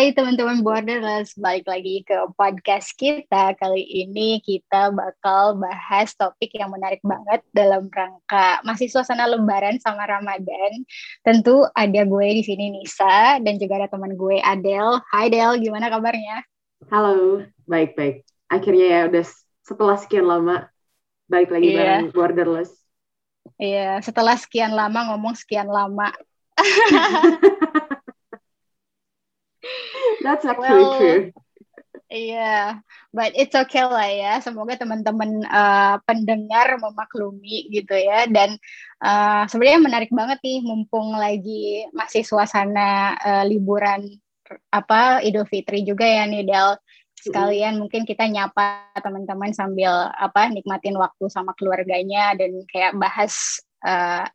Hai teman-teman Borderless, balik lagi ke podcast kita. Kali ini kita bakal bahas topik yang menarik banget dalam rangka masih suasana lebaran sama Ramadan. Tentu ada gue di sini Nisa dan juga ada teman gue Adel. Hai Del, gimana kabarnya? Halo, baik-baik. Akhirnya ya udah setelah sekian lama balik lagi yeah. bareng Borderless. Iya, yeah, setelah sekian lama ngomong sekian lama. That's actually well, true. Iya, yeah, but it's okay lah ya. Semoga teman-teman uh, pendengar memaklumi gitu ya. Dan uh, sebenarnya menarik banget nih, mumpung lagi masih suasana uh, liburan apa Idul Fitri juga ya nih Del. Sekalian mm. mungkin kita nyapa teman-teman sambil apa nikmatin waktu sama keluarganya dan kayak bahas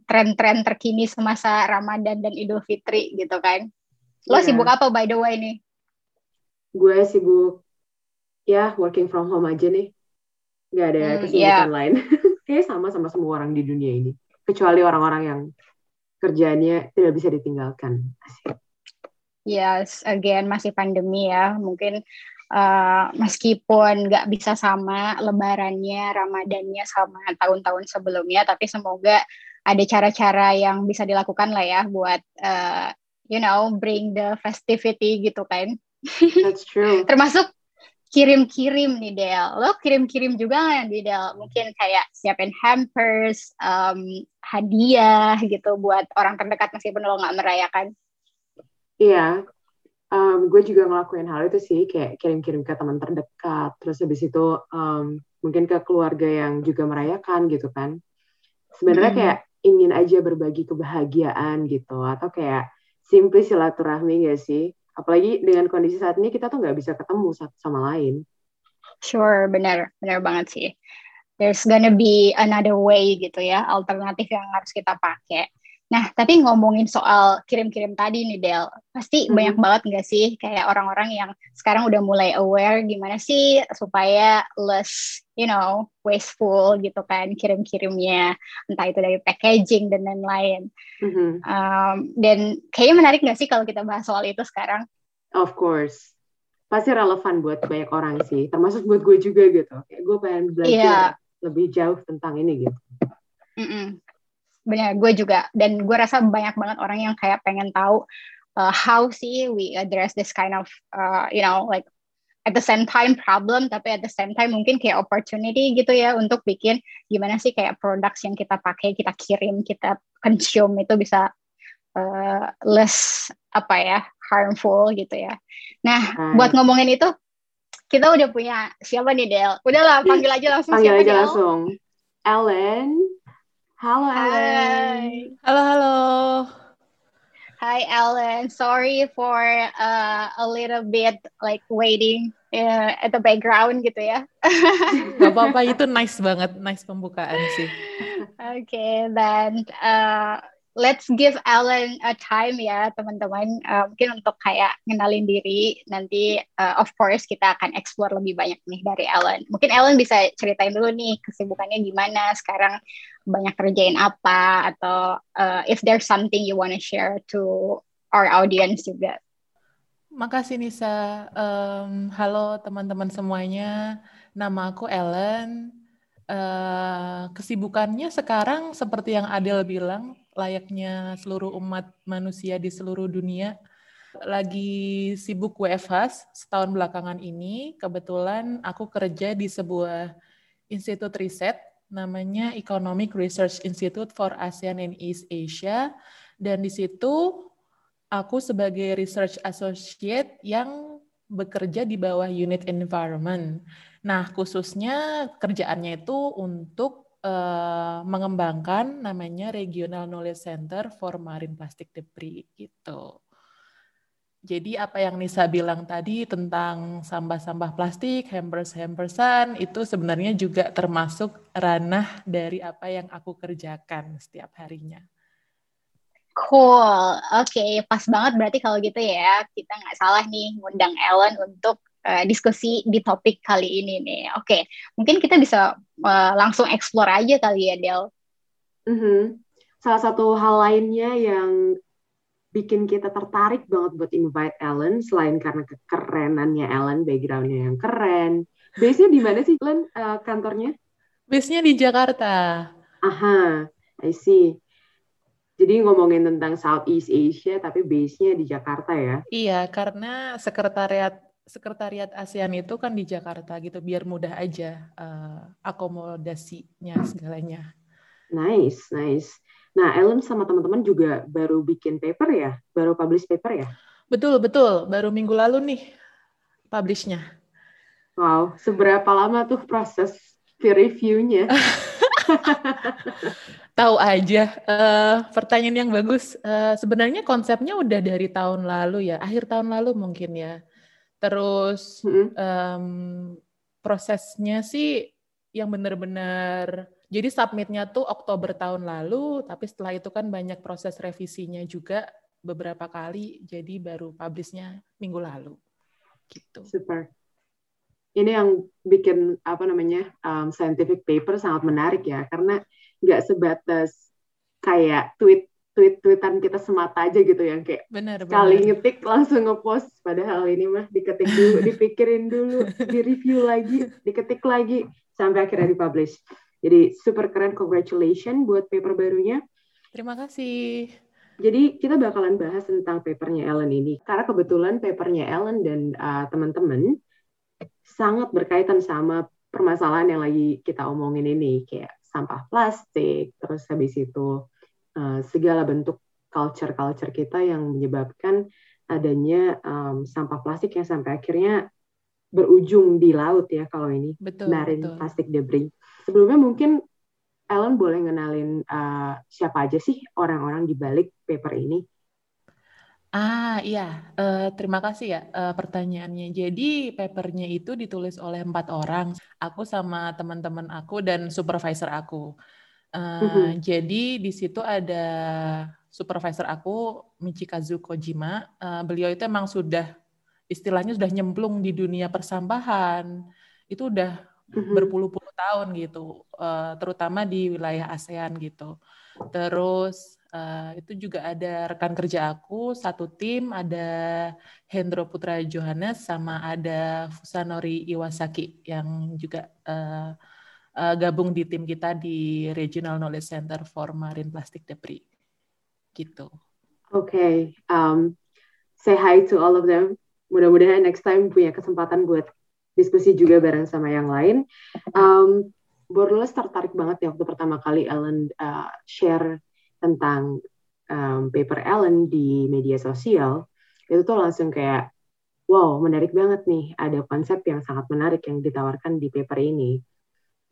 tren-tren uh, terkini semasa Ramadan dan Idul Fitri gitu kan. Lo yeah. sibuk apa by the way nih? gue sibuk ya working from home aja nih nggak ada hmm, kesibukan yeah. lain kayak sama sama semua orang di dunia ini kecuali orang-orang yang kerjanya tidak bisa ditinggalkan yes again masih pandemi ya mungkin uh, meskipun nggak bisa sama lebarannya ramadannya sama tahun-tahun sebelumnya tapi semoga ada cara-cara yang bisa dilakukan lah ya buat uh, you know bring the festivity gitu kan That's true. Termasuk kirim-kirim nih Del. Lo kirim-kirim juga nggak nih Del? Mungkin kayak siapin hampers, um, hadiah gitu buat orang terdekat meskipun lo nggak merayakan. Iya, um, gue juga ngelakuin hal itu sih, kayak kirim-kirim ke teman terdekat. Terus habis itu um, mungkin ke keluarga yang juga merayakan gitu kan. Sebenarnya hmm. kayak ingin aja berbagi kebahagiaan gitu, atau kayak simply silaturahmi gak sih? apalagi dengan kondisi saat ini kita tuh nggak bisa ketemu satu sama lain. Sure benar benar banget sih. There's gonna be another way gitu ya alternatif yang harus kita pakai Nah, tapi ngomongin soal kirim-kirim tadi nih Del, pasti hmm. banyak banget nggak sih kayak orang-orang yang sekarang udah mulai aware gimana sih supaya less, you know, wasteful gitu kan kirim-kirimnya, entah itu dari packaging dan lain-lain. Mm-hmm. Um, dan kayaknya menarik nggak sih kalau kita bahas soal itu sekarang? Of course, pasti relevan buat banyak orang sih, termasuk buat gue juga gitu. Kayak gue pengen belajar yeah. lebih jauh tentang ini gitu. Mm-mm benar gue juga dan gue rasa banyak banget orang yang kayak pengen tahu uh, how sih we address this kind of uh, you know like at the same time problem tapi at the same time mungkin kayak opportunity gitu ya untuk bikin gimana sih kayak products yang kita pakai kita kirim kita consume itu bisa uh, less apa ya harmful gitu ya nah hmm. buat ngomongin itu kita udah punya siapa nih Del udahlah panggil aja langsung panggil siapa aja Del? langsung Ellen Halo Ellen. Halo halo. Hi Ellen. Sorry for uh, a little bit like waiting uh, at the background gitu ya. Gak apa-apa itu nice banget, nice pembukaan sih. Oke, okay, dan uh, let's give Ellen a time ya teman-teman uh, mungkin untuk kayak ngenalin diri nanti uh, of course kita akan explore lebih banyak nih dari Ellen mungkin Ellen bisa ceritain dulu nih kesibukannya gimana sekarang banyak kerjain apa atau uh, if there's something you wanna share to our audience juga Makasih Nisa. Um, halo teman-teman semuanya. Nama aku Ellen. Uh, kesibukannya sekarang seperti yang Adel bilang, layaknya seluruh umat manusia di seluruh dunia lagi sibuk WFH setahun belakangan ini. Kebetulan aku kerja di sebuah institut riset namanya Economic Research Institute for ASEAN and East Asia dan di situ aku sebagai research associate yang bekerja di bawah unit environment. Nah, khususnya kerjaannya itu untuk uh, mengembangkan namanya Regional Knowledge Center for Marine Plastic Debris gitu. Jadi apa yang Nisa bilang tadi tentang sampah-sampah plastik, hampers-hampersan itu sebenarnya juga termasuk ranah dari apa yang aku kerjakan setiap harinya. Cool, oke, okay. pas banget berarti kalau gitu ya kita nggak salah nih ngundang Ellen untuk uh, diskusi di topik kali ini nih. Oke, okay. mungkin kita bisa uh, langsung explore aja kali ya, Del. Mm -hmm. Salah satu hal lainnya yang bikin kita tertarik banget buat invite Ellen selain karena kekerenannya Ellen, backgroundnya yang keren. Base-nya di mana sih, Ellen, uh, kantornya? Base-nya di Jakarta. Aha, I see. Jadi ngomongin tentang Southeast Asia, tapi base-nya di Jakarta ya? Iya, karena sekretariat sekretariat ASEAN itu kan di Jakarta gitu, biar mudah aja uh, akomodasinya segalanya. Nice, nice. Nah, Ellen sama teman-teman juga baru bikin paper ya? Baru publish paper ya? Betul, betul. Baru minggu lalu nih publishnya. Wow, seberapa lama tuh proses peer review-nya? Tahu aja. Uh, pertanyaan yang bagus. Uh, sebenarnya konsepnya udah dari tahun lalu ya, akhir tahun lalu mungkin ya. Terus -hmm. um, prosesnya sih yang benar-benar jadi submitnya tuh Oktober tahun lalu, tapi setelah itu kan banyak proses revisinya juga beberapa kali, jadi baru publishnya minggu lalu. Gitu. Super. Ini yang bikin apa namanya um, scientific paper sangat menarik ya, karena nggak sebatas kayak tweet tweet-tweetan kita semata aja gitu yang kayak benar, sekali benar. ngetik langsung ngepost padahal ini mah diketik dulu dipikirin dulu di review lagi diketik lagi sampai akhirnya dipublish jadi super keren, congratulations buat paper barunya. Terima kasih. Jadi kita bakalan bahas tentang papernya Ellen ini. Karena kebetulan papernya Ellen dan uh, teman-teman sangat berkaitan sama permasalahan yang lagi kita omongin ini. Kayak sampah plastik, terus habis itu uh, segala bentuk culture-culture kita yang menyebabkan adanya um, sampah plastik yang sampai akhirnya berujung di laut ya kalau ini betul, marine betul. plastic debris. Sebelumnya mungkin Ellen boleh ngenalin uh, siapa aja sih orang-orang di balik paper ini? Ah iya, uh, terima kasih ya uh, pertanyaannya. Jadi papernya itu ditulis oleh empat orang, aku sama teman-teman aku dan supervisor aku. Uh, mm-hmm. Jadi di situ ada supervisor aku Michikazu Kojima. Uh, beliau itu emang sudah istilahnya sudah nyemplung di dunia persampahan. Itu udah mm-hmm. berpuluh-puluh tahun gitu, uh, terutama di wilayah ASEAN gitu. Terus uh, itu juga ada rekan kerja aku satu tim, ada Hendro Putra Johannes sama ada Fusanori Iwasaki yang juga uh, uh, gabung di tim kita di Regional Knowledge Center for Marine Plastic Debris. Gitu. Oke, okay. um, say hi to all of them. Mudah-mudahan next time punya kesempatan buat diskusi juga bareng sama yang lain. Um, Bordeles tertarik banget ya waktu pertama kali Ellen uh, share tentang um, paper Ellen di media sosial. Itu tuh langsung kayak, wow menarik banget nih, ada konsep yang sangat menarik yang ditawarkan di paper ini.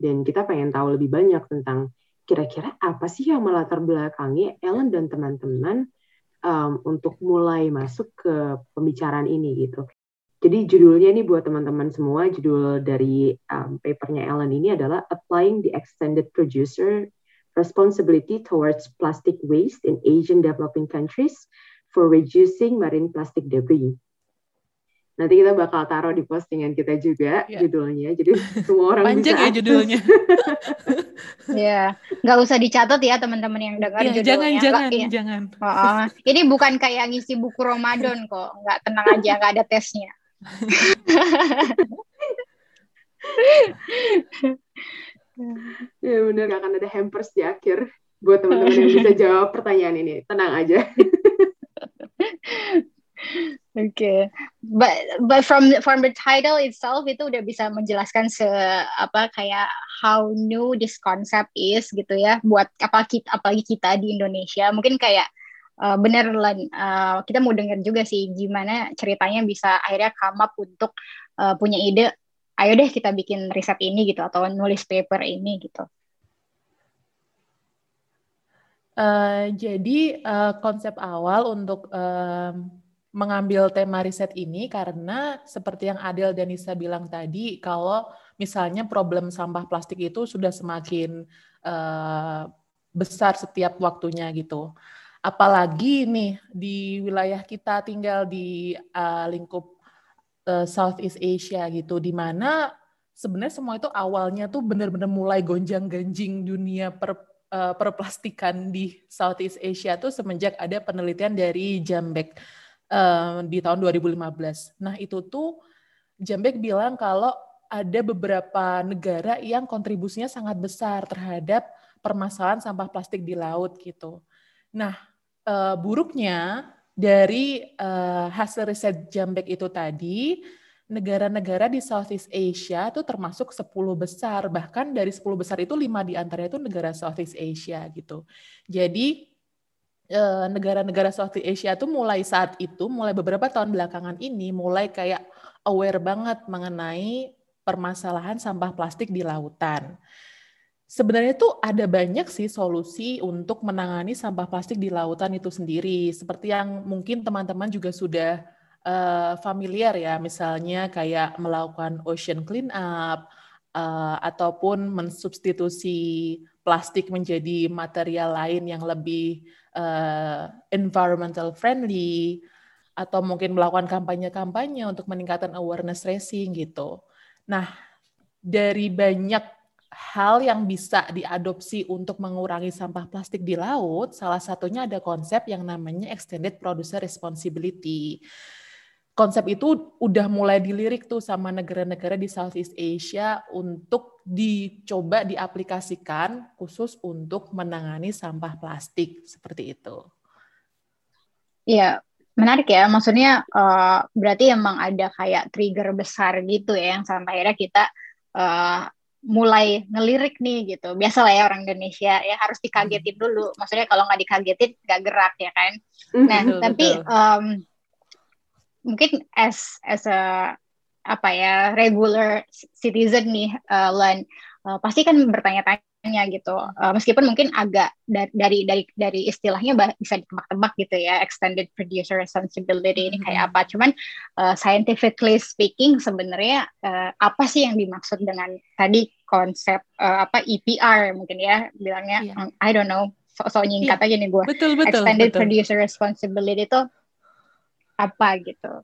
Dan kita pengen tahu lebih banyak tentang kira-kira apa sih yang melatar belakangi Ellen dan teman-teman um, untuk mulai masuk ke pembicaraan ini gitu. Jadi judulnya ini buat teman-teman semua, judul dari um, papernya Ellen ini adalah Applying the Extended Producer Responsibility Towards Plastic Waste in Asian Developing Countries for Reducing Marine Plastic Debris. Nanti kita bakal taruh di postingan kita juga yeah. judulnya. Jadi semua orang Panjang bisa ya judulnya. ya, nggak usah dicatat ya teman-teman yang dengar yeah, judulnya. Jangan, jangan, ya. jangan. Oh, ini bukan kayak ngisi buku Ramadan kok. Nggak tenang aja, nggak ada tesnya ya benar gak akan ada hampers di akhir buat teman-teman yang bisa jawab pertanyaan ini tenang aja Oke, okay. but but from from the title itself itu udah bisa menjelaskan se apa kayak how new this concept is gitu ya buat apa kita apalagi kita di Indonesia mungkin kayak uh, bener uh, kita mau dengar juga sih gimana ceritanya bisa akhirnya come untuk uh, punya ide ayo deh kita bikin riset ini gitu atau nulis paper ini gitu. Uh, jadi uh, konsep awal untuk uh, mengambil tema riset ini karena seperti yang Adel dan Nisa bilang tadi, kalau misalnya problem sampah plastik itu sudah semakin uh, besar setiap waktunya gitu. Apalagi nih di wilayah kita tinggal di uh, lingkup uh, Southeast Asia gitu di mana sebenarnya semua itu awalnya tuh benar-benar mulai gonjang-ganjing dunia per perplastikan di Southeast Asia tuh semenjak ada penelitian dari Jambek uh, di tahun 2015. Nah itu tuh Jambek bilang kalau ada beberapa negara yang kontribusinya sangat besar terhadap permasalahan sampah plastik di laut gitu. Nah uh, buruknya dari uh, hasil riset Jambek itu tadi negara-negara di Southeast Asia itu termasuk 10 besar, bahkan dari 10 besar itu 5 di antaranya itu negara Southeast Asia gitu. Jadi negara-negara Southeast Asia itu mulai saat itu, mulai beberapa tahun belakangan ini, mulai kayak aware banget mengenai permasalahan sampah plastik di lautan. Sebenarnya itu ada banyak sih solusi untuk menangani sampah plastik di lautan itu sendiri. Seperti yang mungkin teman-teman juga sudah uh, familiar ya, misalnya kayak melakukan ocean clean up uh, ataupun mensubstitusi plastik menjadi material lain yang lebih uh, environmental friendly atau mungkin melakukan kampanye-kampanye untuk meningkatkan awareness racing gitu. Nah, dari banyak hal yang bisa diadopsi untuk mengurangi sampah plastik di laut, salah satunya ada konsep yang namanya extended producer responsibility konsep itu udah mulai dilirik tuh sama negara-negara di Southeast Asia untuk dicoba diaplikasikan khusus untuk menangani sampah plastik seperti itu. Iya, menarik ya. Maksudnya uh, berarti emang ada kayak trigger besar gitu ya yang sampai akhirnya kita uh, mulai ngelirik nih gitu. Biasa lah ya orang Indonesia ya harus dikagetin dulu. Maksudnya kalau nggak dikagetin nggak gerak ya kan. Nah, betul, tapi betul. Um, mungkin as as a apa ya regular citizen nih uh, Len uh, pasti kan bertanya-tanya gitu uh, meskipun mungkin agak dari dari dari istilahnya bisa ditebak-tebak gitu ya extended producer responsibility ini kayak mm-hmm. apa cuman uh, scientifically speaking sebenarnya uh, apa sih yang dimaksud dengan tadi konsep uh, apa EPR mungkin ya bilangnya yeah. I don't know so-so nyingkat yeah. aja nih gue betul, betul, extended betul. producer responsibility itu apa gitu.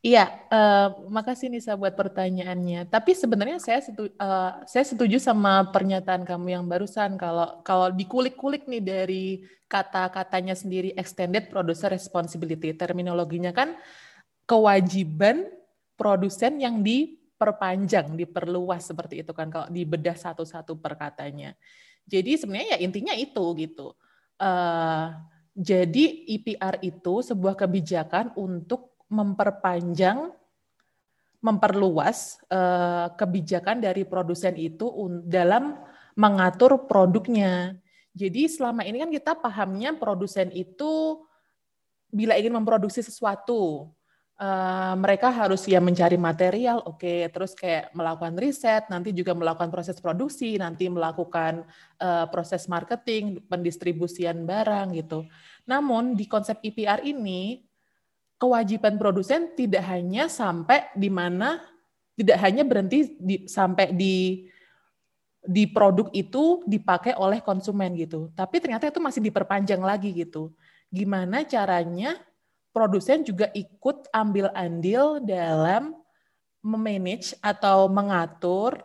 Iya, uh, makasih Nisa buat pertanyaannya. Tapi sebenarnya saya setuju, uh, saya setuju sama pernyataan kamu yang barusan kalau kalau dikulik-kulik nih dari kata-katanya sendiri extended producer responsibility, terminologinya kan kewajiban produsen yang diperpanjang, diperluas seperti itu kan kalau dibedah satu-satu perkatanya. Jadi sebenarnya ya intinya itu gitu. Uh, jadi IPR itu sebuah kebijakan untuk memperpanjang, memperluas uh, kebijakan dari produsen itu dalam mengatur produknya. Jadi selama ini kan kita pahamnya produsen itu bila ingin memproduksi sesuatu, Uh, mereka harus ya mencari material, oke, okay. terus kayak melakukan riset, nanti juga melakukan proses produksi, nanti melakukan uh, proses marketing, pendistribusian barang gitu. Namun di konsep IPR ini kewajiban produsen tidak hanya sampai di mana tidak hanya berhenti di, sampai di di produk itu dipakai oleh konsumen gitu, tapi ternyata itu masih diperpanjang lagi gitu. Gimana caranya produsen juga ikut ambil andil dalam memanage atau mengatur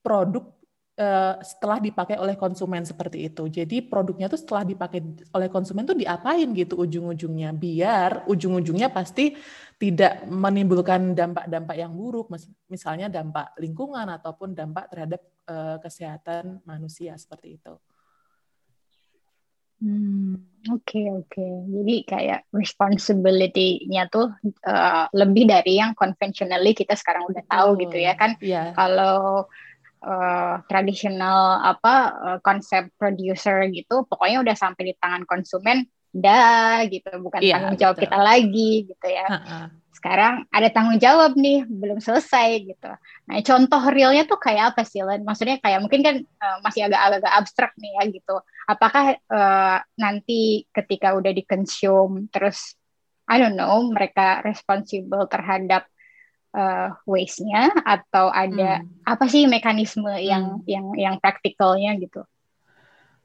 produk uh, setelah dipakai oleh konsumen seperti itu. Jadi produknya tuh setelah dipakai oleh konsumen tuh diapain gitu ujung-ujungnya biar ujung-ujungnya pasti tidak menimbulkan dampak-dampak yang buruk, misalnya dampak lingkungan ataupun dampak terhadap uh, kesehatan manusia seperti itu. Hmm, oke okay, oke. Okay. Jadi kayak responsibility-nya tuh uh, lebih dari yang conventionally kita sekarang udah tahu oh, gitu ya kan. Yeah. Kalau uh, tradisional apa uh, konsep producer gitu, pokoknya udah sampai di tangan konsumen, dah gitu, bukan yeah, tanggung jawab betul. kita lagi gitu ya. Uh -uh sekarang ada tanggung jawab nih belum selesai gitu. Nah contoh realnya tuh kayak apa sih Len? Maksudnya kayak mungkin kan uh, masih agak-agak abstrak nih ya gitu. Apakah uh, nanti ketika udah dikonsum terus I don't know mereka responsible terhadap uh, waste-nya atau ada hmm. apa sih mekanisme yang hmm. yang yang praktikalnya gitu?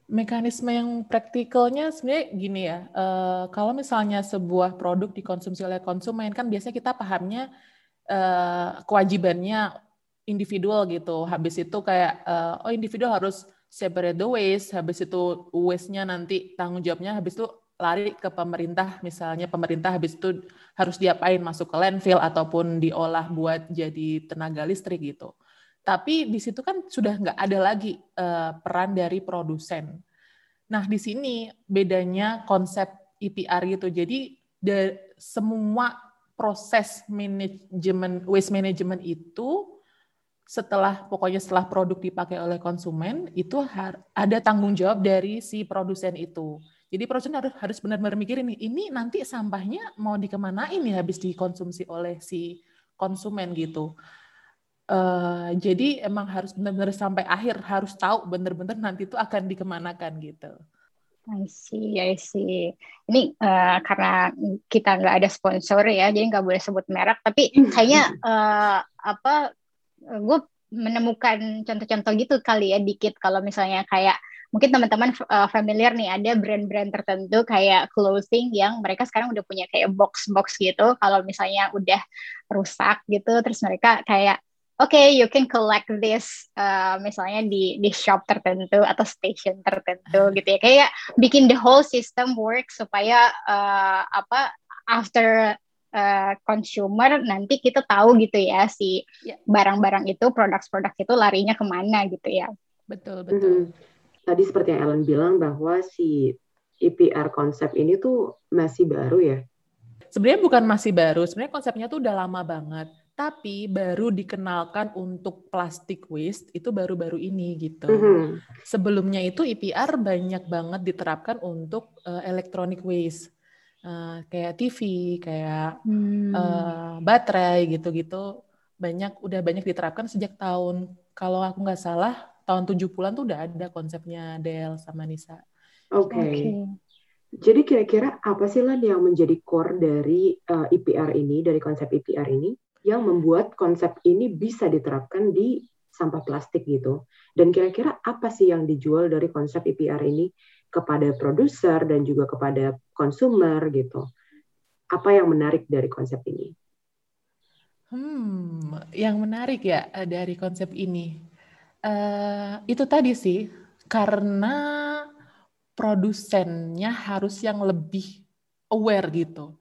Mekanisme yang praktikalnya sebenarnya gini ya, uh, kalau misalnya sebuah produk dikonsumsi oleh konsumen kan biasanya kita pahamnya uh, kewajibannya individual gitu. Habis itu kayak uh, oh individu harus separate the waste, habis itu waste-nya nanti tanggung jawabnya habis itu lari ke pemerintah, misalnya pemerintah habis itu harus diapain masuk ke landfill ataupun diolah buat jadi tenaga listrik gitu. Tapi di situ kan sudah nggak ada lagi uh, peran dari produsen. Nah di sini bedanya konsep EPR gitu. Jadi de, semua proses manajemen waste management itu setelah pokoknya setelah produk dipakai oleh konsumen itu ada tanggung jawab dari si produsen itu. Jadi produsen harus harus benar-benar mikirin ini nanti sampahnya mau dikemanain nih habis dikonsumsi oleh si konsumen gitu. Uh, jadi emang harus benar-benar sampai akhir harus tahu benar-benar nanti itu akan dikemanakan gitu. I see, I see. Ini uh, karena kita nggak ada sponsor ya, jadi nggak boleh sebut merek. Tapi kayaknya uh, apa gue menemukan contoh-contoh gitu kali ya dikit kalau misalnya kayak mungkin teman-teman uh, familiar nih ada brand-brand tertentu kayak clothing yang mereka sekarang udah punya kayak box-box gitu kalau misalnya udah rusak gitu terus mereka kayak okay, you can collect this uh, misalnya di di shop tertentu atau station tertentu gitu ya. Kayak bikin the whole system work supaya uh, apa after uh, consumer nanti kita tahu gitu ya si ya. barang-barang itu produk-produk itu larinya ke mana gitu ya. Betul betul. Hmm. tadi seperti yang Ellen bilang bahwa si EPR konsep ini tuh masih baru ya? Sebenarnya bukan masih baru sebenarnya konsepnya tuh udah lama banget tapi baru dikenalkan untuk plastic waste itu baru-baru ini gitu. Mm -hmm. Sebelumnya itu EPR banyak banget diterapkan untuk uh, electronic waste uh, kayak TV, kayak hmm. uh, baterai gitu-gitu banyak udah banyak diterapkan sejak tahun kalau aku nggak salah tahun 70-an tuh udah ada konsepnya Del sama Nisa. Oke. Okay. Okay. Jadi kira-kira apa sih Lan yang menjadi core dari uh, EPR ini, dari konsep EPR ini, yang membuat konsep ini bisa diterapkan di sampah plastik gitu? Dan kira-kira apa sih yang dijual dari konsep EPR ini kepada produser dan juga kepada konsumer gitu. Apa yang menarik dari konsep ini? Hmm, yang menarik ya eh, dari konsep ini uh, itu tadi sih karena produsennya harus yang lebih aware gitu,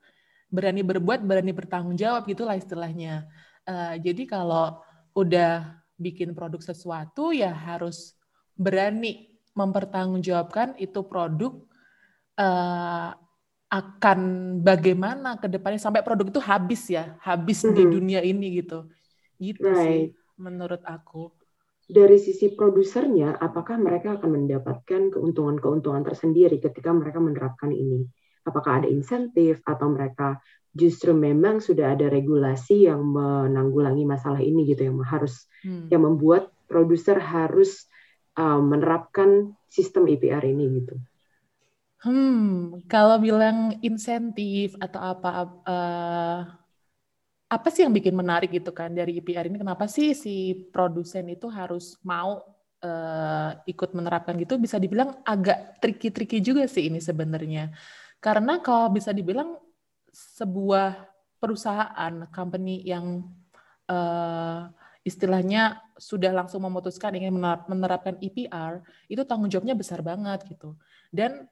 berani berbuat, berani bertanggung jawab gitulah istilahnya. Uh, jadi kalau udah bikin produk sesuatu ya harus berani mempertanggungjawabkan itu produk uh, akan bagaimana ke depannya sampai produk itu habis ya, habis mm -hmm. di dunia ini gitu. Gitu right. sih menurut aku. Dari sisi produsernya, apakah mereka akan mendapatkan keuntungan-keuntungan tersendiri ketika mereka menerapkan ini? Apakah ada insentif atau mereka justru memang sudah ada regulasi yang menanggulangi masalah ini gitu yang harus hmm. yang membuat produser harus uh, menerapkan sistem IPR ini gitu? Hmm, kalau bilang insentif atau apa uh, apa sih yang bikin menarik gitu kan dari IPR ini? Kenapa sih si produsen itu harus mau uh, ikut menerapkan gitu? Bisa dibilang agak tricky-tricky juga sih ini sebenarnya. Karena kalau bisa dibilang sebuah perusahaan, company yang uh, istilahnya sudah langsung memutuskan ingin menerapkan EPR, itu tanggung jawabnya besar banget gitu. Dan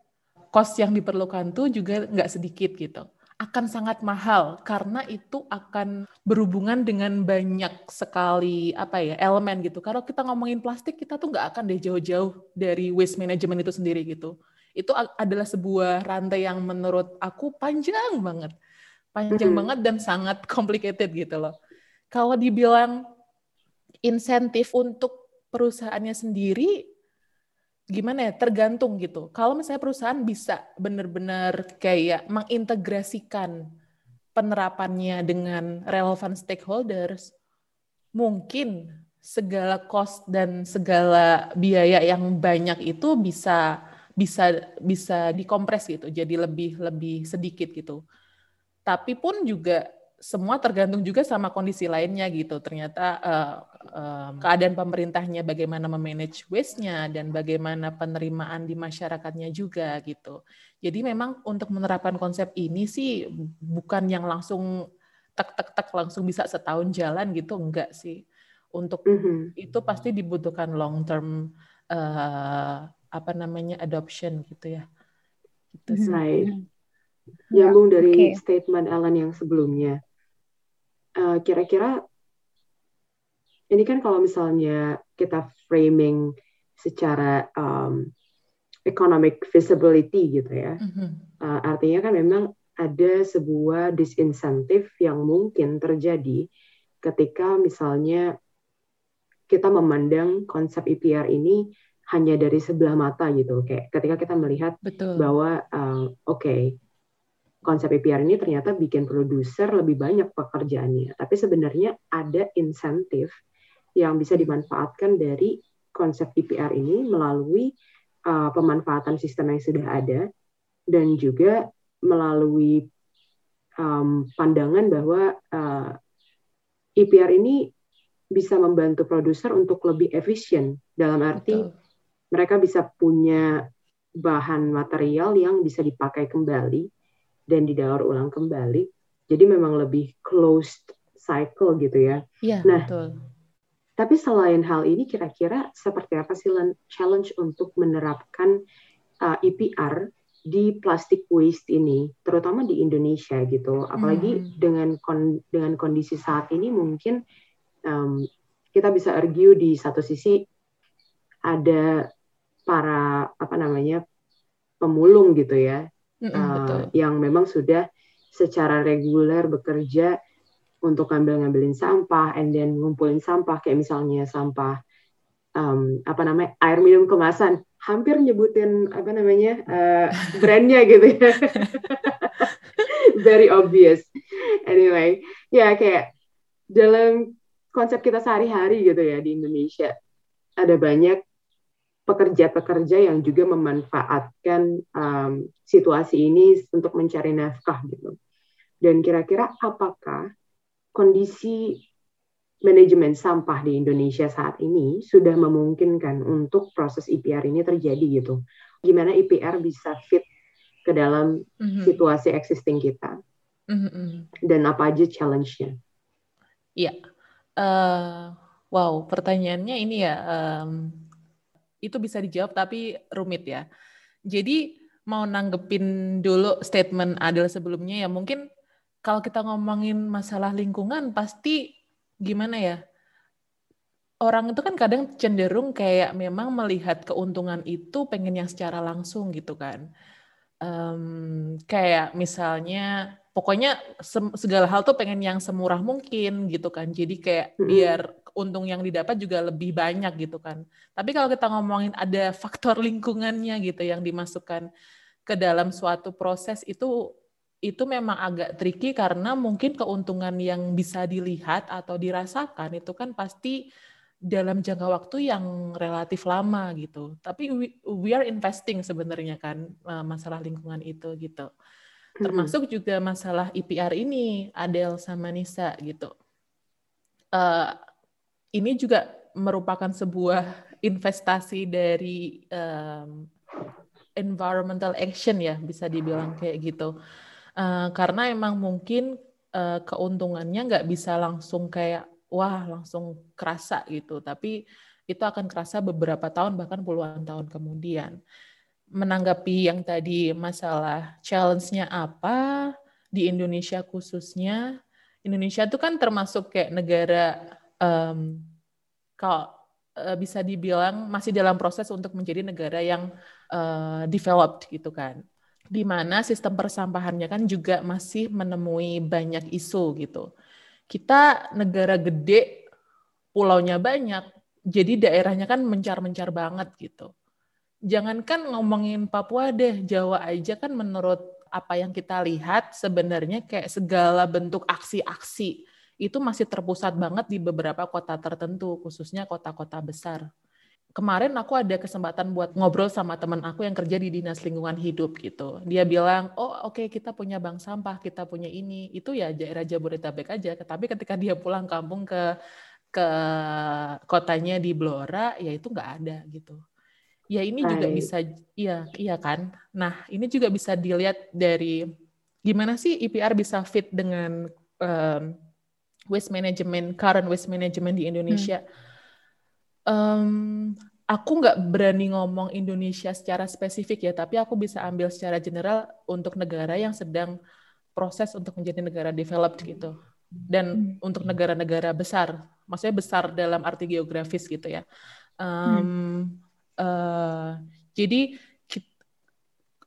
cost yang diperlukan tuh juga nggak sedikit gitu. Akan sangat mahal karena itu akan berhubungan dengan banyak sekali apa ya elemen gitu. Kalau kita ngomongin plastik, kita tuh nggak akan deh jauh-jauh dari waste management itu sendiri gitu. Itu adalah sebuah rantai yang menurut aku panjang banget, panjang hmm. banget dan sangat complicated gitu loh. Kalau dibilang insentif untuk perusahaannya sendiri gimana ya tergantung gitu. Kalau misalnya perusahaan bisa benar-benar kayak mengintegrasikan penerapannya dengan relevan stakeholders, mungkin segala cost dan segala biaya yang banyak itu bisa bisa bisa dikompres gitu, jadi lebih lebih sedikit gitu. Tapi pun juga semua tergantung juga sama kondisi lainnya gitu. Ternyata uh, um, keadaan pemerintahnya bagaimana memanage waste-nya dan bagaimana penerimaan di masyarakatnya juga gitu. Jadi memang untuk menerapkan konsep ini sih bukan yang langsung tek tek tek langsung bisa setahun jalan gitu enggak sih. Untuk mm -hmm. itu pasti dibutuhkan long term uh, apa namanya adoption gitu ya. Gitu sih. Right. Nyambung dari okay. statement Ellen yang sebelumnya. Uh, kira-kira ini kan kalau misalnya kita framing secara um, economic visibility gitu ya, uh, artinya kan memang ada sebuah disinsentif yang mungkin terjadi ketika misalnya kita memandang konsep IPR ini hanya dari sebelah mata gitu, kayak ketika kita melihat Betul. bahwa uh, oke okay, konsep IPR ini ternyata bikin produser lebih banyak pekerjaannya, tapi sebenarnya ada insentif yang bisa dimanfaatkan dari konsep IPR ini melalui uh, pemanfaatan sistem yang sudah ada dan juga melalui um, pandangan bahwa uh, IPR ini bisa membantu produser untuk lebih efisien dalam arti Betul. Mereka bisa punya bahan material yang bisa dipakai kembali dan didaur ulang kembali jadi memang lebih closed cycle gitu ya. ya nah, betul. Tapi selain hal ini, kira-kira seperti apa sih challenge untuk menerapkan uh, EPR di plastic waste ini, terutama di Indonesia gitu. Apalagi hmm. dengan kon dengan kondisi saat ini mungkin um, kita bisa argue di satu sisi ada para apa namanya pemulung gitu ya, mm -hmm, uh, yang memang sudah secara reguler bekerja untuk ngambil-ngambilin sampah and then ngumpulin sampah kayak misalnya sampah um, apa namanya air minum kemasan. Hampir nyebutin apa namanya uh, brandnya gitu ya. Very obvious. Anyway ya kayak dalam konsep kita sehari-hari gitu ya di Indonesia ada banyak pekerja-pekerja yang juga memanfaatkan um, situasi ini untuk mencari nafkah gitu dan kira-kira apakah kondisi manajemen sampah di Indonesia saat ini sudah memungkinkan untuk proses IPR ini terjadi gitu. Gimana IPR bisa fit ke dalam mm-hmm. situasi existing kita? Mm-hmm. Dan apa aja challenge-nya? Iya. Uh, wow, pertanyaannya ini ya, um, itu bisa dijawab tapi rumit ya. Jadi mau nanggepin dulu statement Adel sebelumnya ya mungkin kalau kita ngomongin masalah lingkungan pasti gimana ya? Orang itu kan kadang cenderung kayak memang melihat keuntungan itu pengen yang secara langsung gitu kan. Um, kayak misalnya pokoknya segala hal tuh pengen yang semurah mungkin gitu kan. Jadi kayak biar untung yang didapat juga lebih banyak gitu kan. Tapi kalau kita ngomongin ada faktor lingkungannya gitu yang dimasukkan ke dalam suatu proses itu itu memang agak tricky karena mungkin keuntungan yang bisa dilihat atau dirasakan itu kan pasti dalam jangka waktu yang relatif lama gitu. Tapi we, we are investing sebenarnya kan eh, masalah lingkungan itu gitu. Termasuk juga masalah IPR ini Adel sama Nisa gitu. Uh, ini juga merupakan sebuah investasi dari um, environmental action ya bisa dibilang kayak gitu. Uh, karena emang mungkin uh, keuntungannya nggak bisa langsung kayak wah langsung kerasa gitu, tapi itu akan kerasa beberapa tahun bahkan puluhan tahun kemudian. Menanggapi yang tadi masalah challenge-nya apa di Indonesia khususnya, Indonesia itu kan termasuk kayak negara um, kalau uh, bisa dibilang masih dalam proses untuk menjadi negara yang uh, developed gitu kan di mana sistem persampahannya kan juga masih menemui banyak isu gitu. Kita negara gede, pulaunya banyak, jadi daerahnya kan mencar-mencar banget gitu. Jangankan ngomongin Papua deh, Jawa aja kan menurut apa yang kita lihat sebenarnya kayak segala bentuk aksi-aksi itu masih terpusat banget di beberapa kota tertentu, khususnya kota-kota besar kemarin aku ada kesempatan buat ngobrol sama teman aku yang kerja di dinas lingkungan hidup gitu. Dia bilang, oh oke okay, kita punya bank sampah, kita punya ini. Itu ya daerah Jabodetabek aja. Tapi ketika dia pulang kampung ke ke kotanya di Blora, ya itu nggak ada gitu. Ya ini Hai. juga bisa, iya iya kan. Nah ini juga bisa dilihat dari gimana sih IPR bisa fit dengan um, waste management, current waste management di Indonesia. Hmm um, aku nggak berani ngomong Indonesia secara spesifik ya, tapi aku bisa ambil secara general untuk negara yang sedang proses untuk menjadi negara developed gitu. Dan hmm. untuk negara-negara besar, maksudnya besar dalam arti geografis gitu ya. Um, hmm. uh, jadi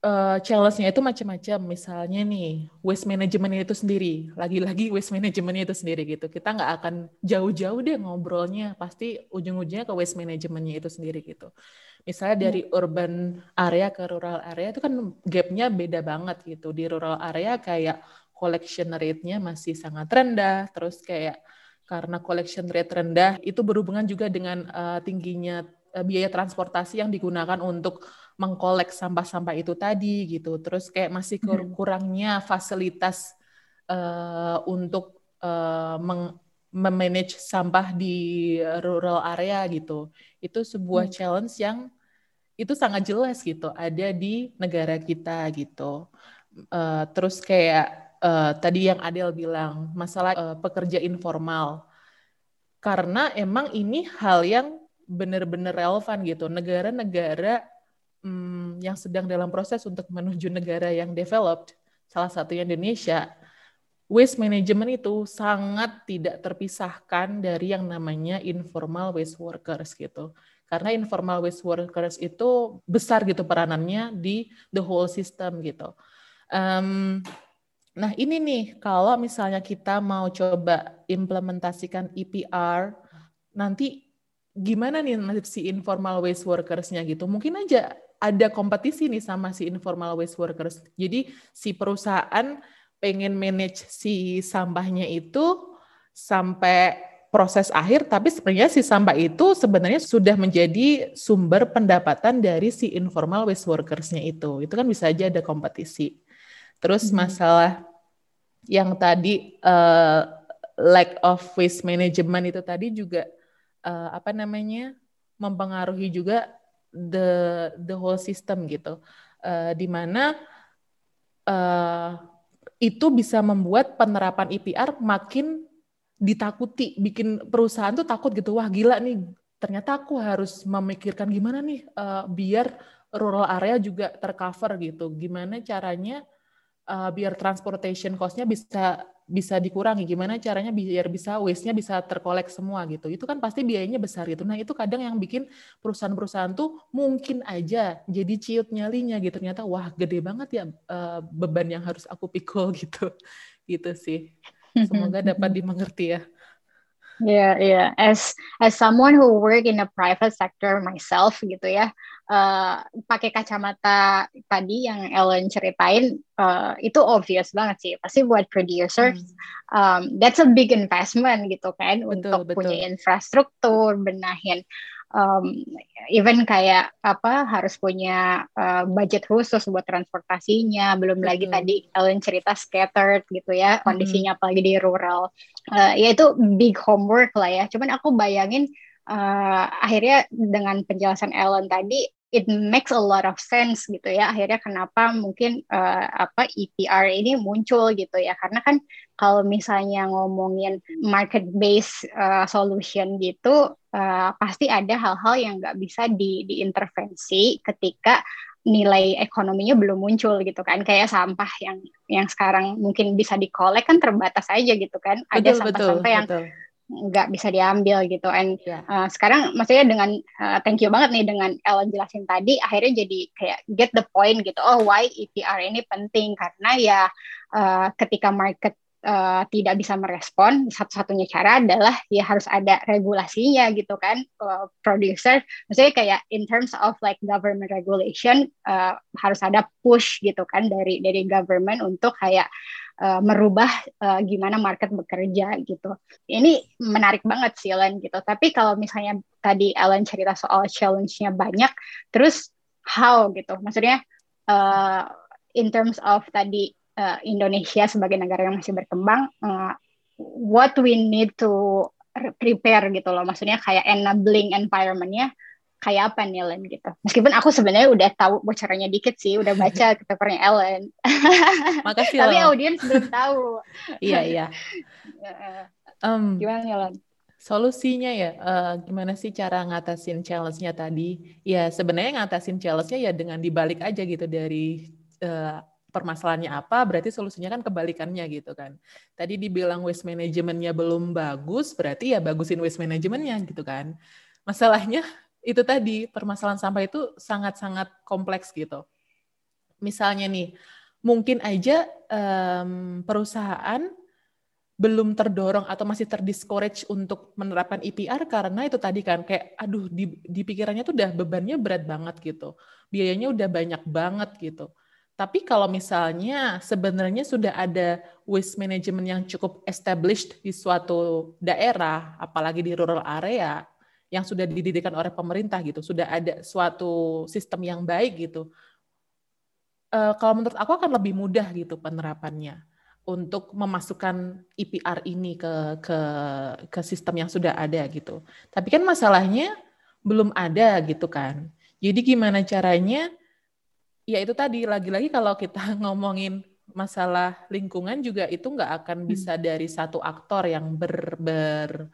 uh, challenge-nya itu macam-macam. Misalnya nih, waste management itu sendiri. Lagi-lagi waste management itu sendiri gitu. Kita nggak akan jauh-jauh deh ngobrolnya. Pasti ujung-ujungnya ke waste management-nya itu sendiri gitu. Misalnya hmm. dari urban area ke rural area itu kan gap-nya beda banget gitu. Di rural area kayak collection rate-nya masih sangat rendah. Terus kayak karena collection rate rendah itu berhubungan juga dengan uh, tingginya biaya transportasi yang digunakan untuk mengkolek sampah-sampah itu tadi gitu. Terus kayak masih kur kurangnya fasilitas uh, untuk uh, memanage sampah di rural area gitu. Itu sebuah hmm. challenge yang itu sangat jelas gitu ada di negara kita gitu. Uh, terus kayak uh, tadi yang Adel bilang masalah uh, pekerja informal karena emang ini hal yang benar-benar relevan gitu. Negara-negara hmm, yang sedang dalam proses untuk menuju negara yang developed, salah satunya Indonesia, waste management itu sangat tidak terpisahkan dari yang namanya informal waste workers gitu. Karena informal waste workers itu besar gitu peranannya di the whole system gitu. Um, nah ini nih kalau misalnya kita mau coba implementasikan EPR, nanti gimana nih si informal waste workers-nya gitu. Mungkin aja ada kompetisi nih sama si informal waste workers. Jadi si perusahaan pengen manage si sampahnya itu sampai proses akhir, tapi sebenarnya si sampah itu sebenarnya sudah menjadi sumber pendapatan dari si informal waste workers-nya itu. Itu kan bisa aja ada kompetisi. Terus hmm. masalah yang tadi uh, lack of waste management itu tadi juga uh, apa namanya mempengaruhi juga the the whole system gitu, uh, di mana uh, itu bisa membuat penerapan IPR makin ditakuti, bikin perusahaan tuh takut gitu, wah gila nih, ternyata aku harus memikirkan gimana nih uh, biar rural area juga tercover gitu, gimana caranya uh, biar transportation cost-nya bisa bisa dikurangi gimana caranya biar bisa waste-nya bisa terkolek semua gitu. Itu kan pasti biayanya besar gitu. Nah itu kadang yang bikin perusahaan-perusahaan tuh mungkin aja jadi ciut nyalinya gitu. Ternyata wah gede banget ya uh, beban yang harus aku pikul gitu. Gitu sih. Semoga dapat dimengerti ya. Yeah, yeah. As as someone who work in a private sector myself gitu ya, uh, pakai kacamata tadi yang Ellen ceritain uh, itu obvious banget sih. Pasti buat producers, hmm. um, that's a big investment gitu kan betul, untuk betul. punya infrastruktur, benahin um, even kayak apa harus punya uh, budget khusus buat transportasinya belum Betul. lagi tadi Ellen cerita scattered gitu ya kondisinya hmm. apalagi di rural uh, ya itu big homework lah ya cuman aku bayangin uh, akhirnya dengan penjelasan Ellen tadi it makes a lot of sense gitu ya. Akhirnya kenapa mungkin uh, apa EPR ini muncul gitu ya. Karena kan kalau misalnya ngomongin market based uh, solution gitu uh, pasti ada hal-hal yang nggak bisa di diintervensi ketika nilai ekonominya belum muncul gitu kan. Kayak sampah yang yang sekarang mungkin bisa dikolek kan terbatas aja gitu kan. Ada sampah-sampah yang betul nggak bisa diambil gitu. And yeah. uh, sekarang maksudnya dengan uh, thank you banget nih dengan Ellen jelasin tadi, akhirnya jadi kayak get the point gitu. Oh why EPR ini penting karena ya uh, ketika market uh, tidak bisa merespon, satu-satunya cara adalah ya harus ada regulasinya gitu kan, uh, producer. Maksudnya kayak in terms of like government regulation uh, harus ada push gitu kan dari dari government untuk kayak uh, merubah uh, gimana market bekerja gitu. Ini menarik banget sih Ellen gitu. Tapi kalau misalnya tadi Ellen cerita soal challenge-nya banyak, terus how gitu? Maksudnya uh, in terms of tadi uh, Indonesia sebagai negara yang masih berkembang, uh, what we need to prepare gitu loh. Maksudnya kayak enabling environment-nya kayak apa nih Ellen gitu. Meskipun aku sebenarnya udah tahu bocorannya dikit sih, udah baca papernya Ellen. Makasih Tapi audiens belum tahu. iya iya. um, Gimana Ellen? Solusinya ya, uh, gimana sih cara ngatasin challenge-nya tadi? Ya sebenarnya ngatasin challenge-nya ya dengan dibalik aja gitu dari uh, permasalahannya apa, berarti solusinya kan kebalikannya gitu kan. Tadi dibilang waste management-nya belum bagus, berarti ya bagusin waste management-nya gitu kan. Masalahnya itu tadi, permasalahan sampah itu sangat-sangat kompleks gitu. Misalnya nih, mungkin aja um, perusahaan belum terdorong atau masih terdiscourage untuk menerapkan IPR karena itu tadi kan kayak aduh di, di pikirannya tuh udah bebannya berat banget gitu. Biayanya udah banyak banget gitu. Tapi kalau misalnya sebenarnya sudah ada waste management yang cukup established di suatu daerah, apalagi di rural area yang sudah didirikan oleh pemerintah gitu, sudah ada suatu sistem yang baik gitu. Uh, kalau menurut aku akan lebih mudah gitu penerapannya untuk memasukkan IPR ini ke ke ke sistem yang sudah ada gitu. Tapi kan masalahnya belum ada gitu kan. Jadi gimana caranya? Ya itu tadi lagi-lagi kalau kita ngomongin masalah lingkungan juga itu nggak akan hmm. bisa dari satu aktor yang ber, ber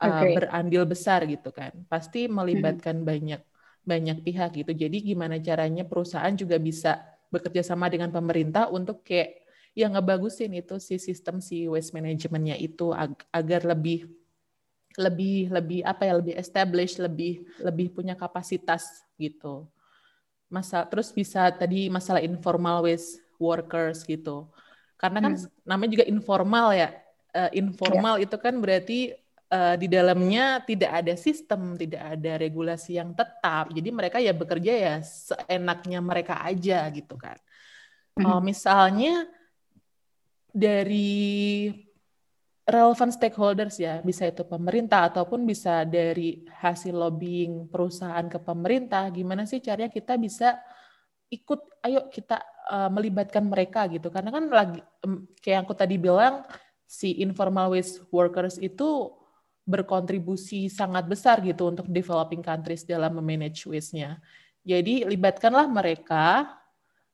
okay. berandil besar gitu kan. Pasti melibatkan hmm. banyak banyak pihak gitu. Jadi gimana caranya perusahaan juga bisa bekerja sama dengan pemerintah untuk kayak yang ngebagusin itu si sistem si waste manajemennya itu ag agar lebih lebih lebih apa ya lebih established lebih lebih punya kapasitas gitu masa terus bisa tadi masalah informal waste workers gitu karena kan hmm. namanya juga informal ya uh, informal yeah. itu kan berarti uh, di dalamnya tidak ada sistem tidak ada regulasi yang tetap jadi mereka ya bekerja ya seenaknya mereka aja gitu kan hmm. uh, misalnya dari relevan stakeholders ya, bisa itu pemerintah ataupun bisa dari hasil lobbying perusahaan ke pemerintah, gimana sih caranya kita bisa ikut, ayo kita uh, melibatkan mereka gitu, karena kan lagi um, kayak aku tadi bilang si informal waste workers itu berkontribusi sangat besar gitu untuk developing countries dalam memanage waste-nya. Jadi libatkanlah mereka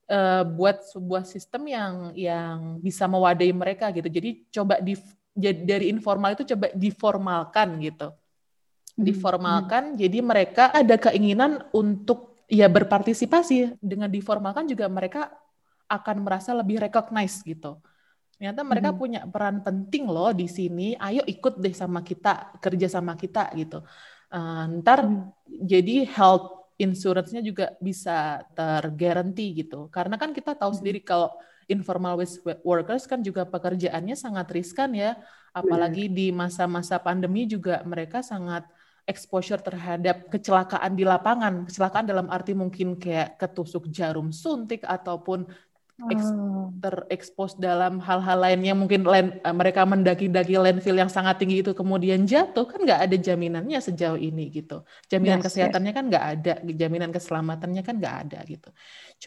uh, buat sebuah sistem yang yang bisa mewadahi mereka gitu. Jadi coba di dari informal itu coba diformalkan gitu. Hmm, diformalkan hmm. jadi mereka ada keinginan untuk ya berpartisipasi dengan diformalkan juga mereka akan merasa lebih recognize gitu. Ternyata mereka hmm. punya peran penting loh di sini. Ayo ikut deh sama kita, kerja sama kita gitu. Uh, ntar hmm. jadi health insurance-nya juga bisa tergaranti gitu. Karena kan kita tahu sendiri kalau informal workers kan juga pekerjaannya sangat riskan ya, apalagi di masa-masa pandemi juga mereka sangat exposure terhadap kecelakaan di lapangan. Kecelakaan dalam arti mungkin kayak ketusuk jarum suntik ataupun oh. terekspos dalam hal-hal lain yang mungkin land, uh, mereka mendaki-daki landfill yang sangat tinggi itu kemudian jatuh kan nggak ada jaminannya sejauh ini gitu jaminan yes, kesehatannya yes. kan nggak ada jaminan keselamatannya kan nggak ada gitu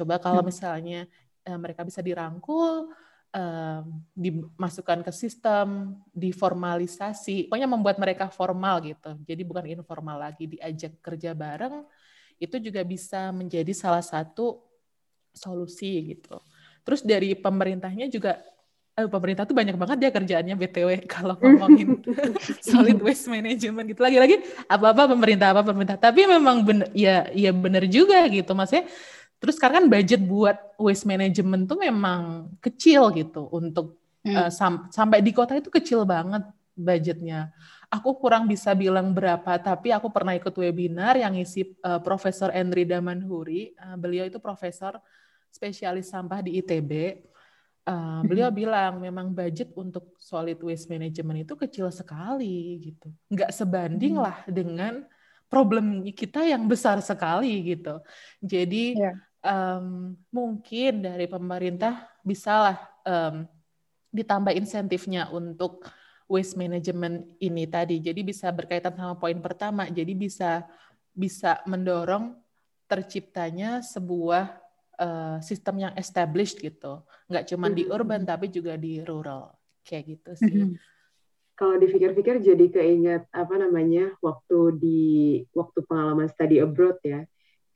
coba kalau misalnya uh, mereka bisa dirangkul uh, dimasukkan ke sistem diformalisasi pokoknya membuat mereka formal gitu. Jadi bukan informal lagi diajak kerja bareng itu juga bisa menjadi salah satu solusi gitu. Terus dari pemerintahnya juga eh, pemerintah tuh banyak banget dia kerjaannya BTW kalau ngomongin solid waste management gitu. Lagi-lagi apa-apa pemerintah apa pemerintah. Tapi memang bener, ya ya benar juga gitu. Maksudnya terus sekarang kan budget buat waste management tuh memang kecil gitu untuk hmm. uh, sam sampai di kota itu kecil banget budgetnya aku kurang bisa bilang berapa tapi aku pernah ikut webinar yang isi uh, Profesor Endri Damanhuri uh, beliau itu profesor spesialis sampah di ITB, uh, eh, beliau bilang memang budget untuk solid waste management itu kecil sekali gitu, nggak sebanding hmm. lah dengan problem kita yang besar sekali gitu. Jadi yeah. Um, mungkin dari pemerintah bisalah um, ditambah insentifnya untuk waste management ini tadi. Jadi bisa berkaitan sama poin pertama. Jadi bisa bisa mendorong terciptanya sebuah uh, sistem yang established gitu, nggak cuma di mm-hmm. urban tapi juga di rural kayak gitu sih. Mm-hmm. Kalau dipikir-pikir jadi keinget apa namanya waktu di waktu pengalaman study abroad ya,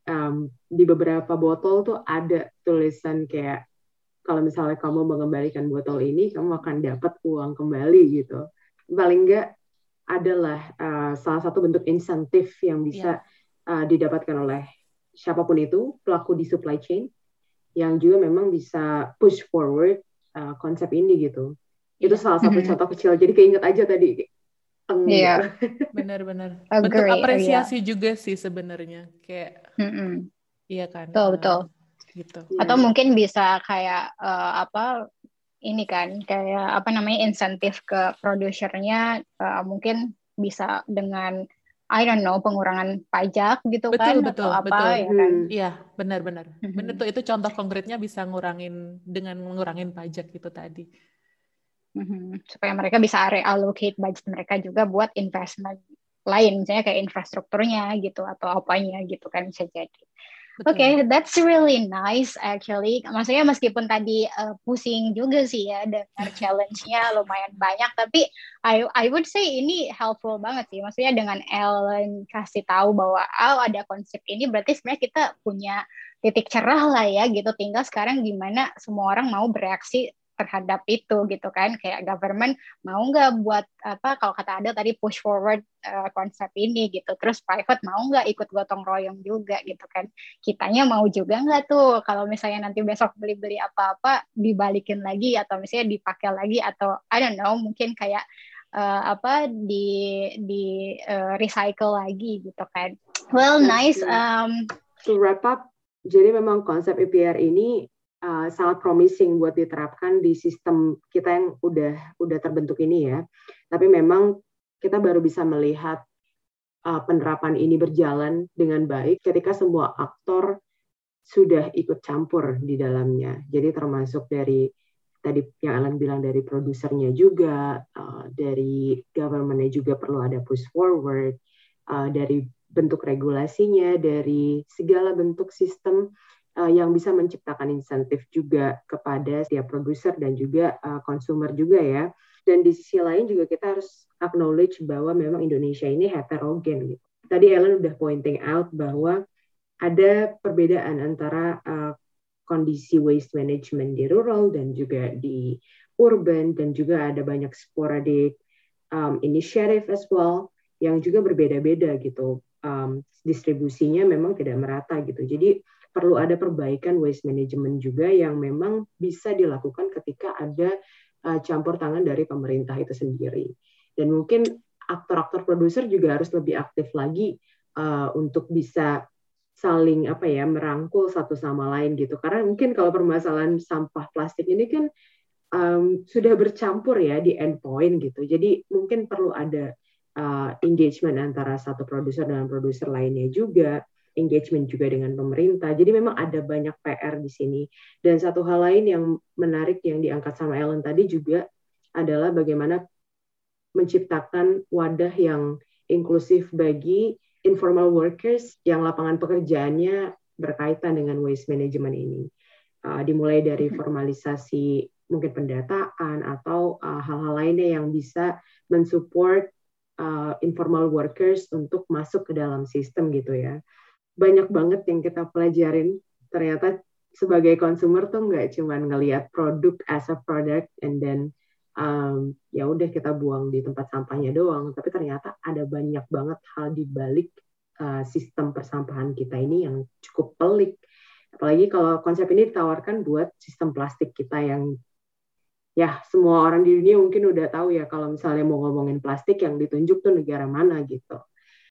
um, di beberapa botol tuh ada tulisan kayak kalau misalnya kamu mengembalikan botol ini, kamu akan dapat uang kembali gitu. Paling enggak adalah uh, salah satu bentuk insentif yang bisa yeah. uh, didapatkan oleh siapa pun itu pelaku di supply chain yang juga memang bisa push forward uh, konsep ini gitu. Itu iya. salah satu mm -hmm. contoh kecil. Jadi keinget aja tadi. Iya, benar-benar. Bentuk apresiasi yeah. juga sih sebenarnya. Kayak, mm. Iya kan. Betul betul. Gitu. Atau mungkin bisa kayak uh, apa ini kan kayak apa namanya insentif ke produsernya uh, mungkin bisa dengan I don't know pengurangan pajak gitu betul, kan betul, atau apa betul. ya kan iya benar-benar mm-hmm. benar tuh itu contoh konkretnya bisa ngurangin dengan mengurangin pajak itu tadi mm-hmm. supaya mereka bisa reallocate budget mereka juga buat investment lain misalnya kayak infrastrukturnya gitu atau apanya gitu kan bisa jadi Oke, okay, that's really nice actually. Maksudnya meskipun tadi uh, pusing juga sih ya dengan challenge-nya lumayan banyak, tapi I I would say ini helpful banget sih. Maksudnya dengan Ellen kasih tahu bahwa oh ada konsep ini berarti sebenarnya kita punya titik cerah lah ya gitu. Tinggal sekarang gimana semua orang mau bereaksi terhadap itu gitu kan. Kayak government mau nggak buat apa kalau kata ada tadi push forward uh, konsep ini gitu. Terus private mau nggak ikut gotong royong juga gitu kan. Kitanya mau juga nggak tuh? Kalau misalnya nanti besok beli-beli apa-apa dibalikin lagi atau misalnya dipakai lagi atau I don't know mungkin kayak uh, apa di di uh, recycle lagi gitu kan. Well nice um, to wrap up jadi memang konsep EPR ini uh, sangat promising buat diterapkan di sistem kita yang udah udah terbentuk ini ya. Tapi memang kita baru bisa melihat uh, penerapan ini berjalan dengan baik ketika semua aktor sudah ikut campur di dalamnya. Jadi termasuk dari tadi yang Alan bilang dari produsernya juga, uh, dari governmentnya juga perlu ada push forward, uh, dari bentuk regulasinya, dari segala bentuk sistem uh, yang bisa menciptakan insentif juga kepada setiap produser dan juga uh, consumer juga ya. Dan di sisi lain juga kita harus acknowledge bahwa memang Indonesia ini heterogen gitu. Tadi Ellen udah pointing out bahwa ada perbedaan antara uh, kondisi waste management di rural dan juga di urban dan juga ada banyak sporadic um, initiative as well yang juga berbeda-beda gitu. Um, distribusinya memang tidak merata gitu. Jadi perlu ada perbaikan waste management juga yang memang bisa dilakukan ketika ada uh, campur tangan dari pemerintah itu sendiri. Dan mungkin aktor-aktor produser juga harus lebih aktif lagi uh, untuk bisa saling apa ya merangkul satu sama lain gitu. Karena mungkin kalau permasalahan sampah plastik ini kan um, sudah bercampur ya di endpoint gitu. Jadi mungkin perlu ada uh, engagement antara satu produser dengan produser lainnya juga engagement juga dengan pemerintah. Jadi memang ada banyak PR di sini. Dan satu hal lain yang menarik yang diangkat sama Ellen tadi juga adalah bagaimana menciptakan wadah yang inklusif bagi informal workers yang lapangan pekerjaannya berkaitan dengan waste management ini. Uh, dimulai dari mm-hmm. formalisasi mungkin pendataan atau uh, hal-hal uh, lainnya yang bisa mensupport uh, informal workers untuk masuk ke dalam sistem gitu ya banyak banget yang kita pelajarin. Ternyata sebagai consumer tuh nggak cuma ngelihat produk as a product and then um, ya udah kita buang di tempat sampahnya doang tapi ternyata ada banyak banget hal di balik uh, sistem persampahan kita ini yang cukup pelik. Apalagi kalau konsep ini ditawarkan buat sistem plastik kita yang ya semua orang di dunia mungkin udah tahu ya kalau misalnya mau ngomongin plastik yang ditunjuk tuh negara mana gitu.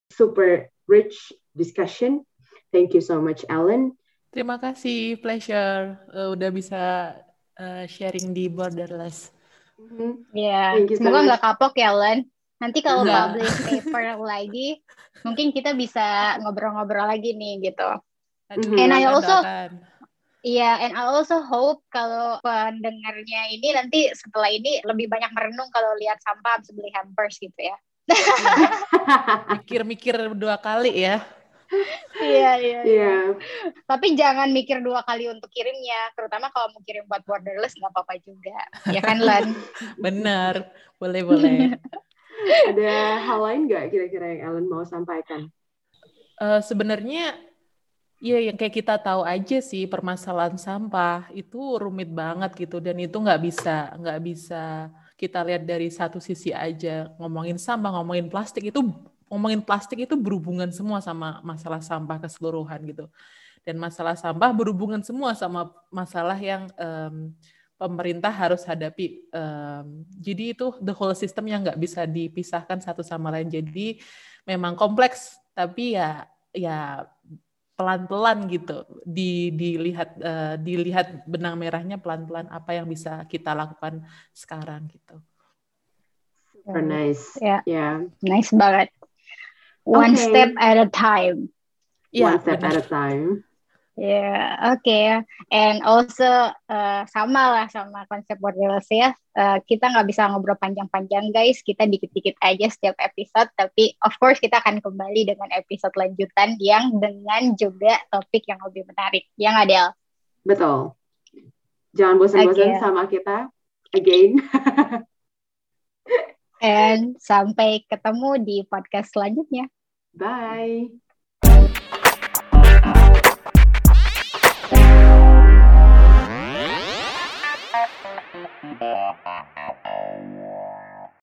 Super rich discussion Thank you so much, Ellen. Terima kasih, pleasure. Uh, udah bisa uh, sharing di Borderless. Mm-hmm. Ya, yeah. semoga nggak kapok ya, Ellen. Nanti kalau nah. publish paper lagi, mungkin kita bisa ngobrol-ngobrol lagi nih gitu. Aduh, and I also, Iya, yeah, and I also hope kalau pendengarnya ini nanti setelah ini lebih banyak merenung kalau lihat sampah habis beli hampers gitu ya. Mikir-mikir dua kali ya iya, iya, iya. Tapi jangan mikir dua kali untuk kirimnya, terutama kalau mau kirim buat borderless nggak apa-apa juga, ya kan Lan? Benar, boleh boleh. Ada hal lain nggak kira-kira yang Ellen mau sampaikan? Uh, Sebenarnya ya yang kayak kita tahu aja sih permasalahan sampah itu rumit banget gitu dan itu nggak bisa nggak bisa kita lihat dari satu sisi aja ngomongin sampah, ngomongin plastik itu ngomongin plastik itu berhubungan semua sama masalah sampah keseluruhan gitu. Dan masalah sampah berhubungan semua sama masalah yang um, pemerintah harus hadapi. Um, jadi itu the whole system yang nggak bisa dipisahkan satu sama lain. Jadi memang kompleks, tapi ya ya pelan-pelan gitu di, dilihat uh, dilihat benang merahnya pelan-pelan apa yang bisa kita lakukan sekarang gitu. Super nice. Ya. Yeah. yeah. Nice banget. One okay. step at a time. Yeah, One step at a time. Yeah, oke. Okay. And also uh, sama lah sama konsep borderless ya. Uh, kita nggak bisa ngobrol panjang-panjang guys. Kita dikit-dikit aja setiap episode. Tapi of course kita akan kembali dengan episode lanjutan yang dengan juga topik yang lebih menarik. Yang Adel. Betul. Jangan bosan-bosan okay. sama kita again. And sampai ketemu di podcast selanjutnya. Bye.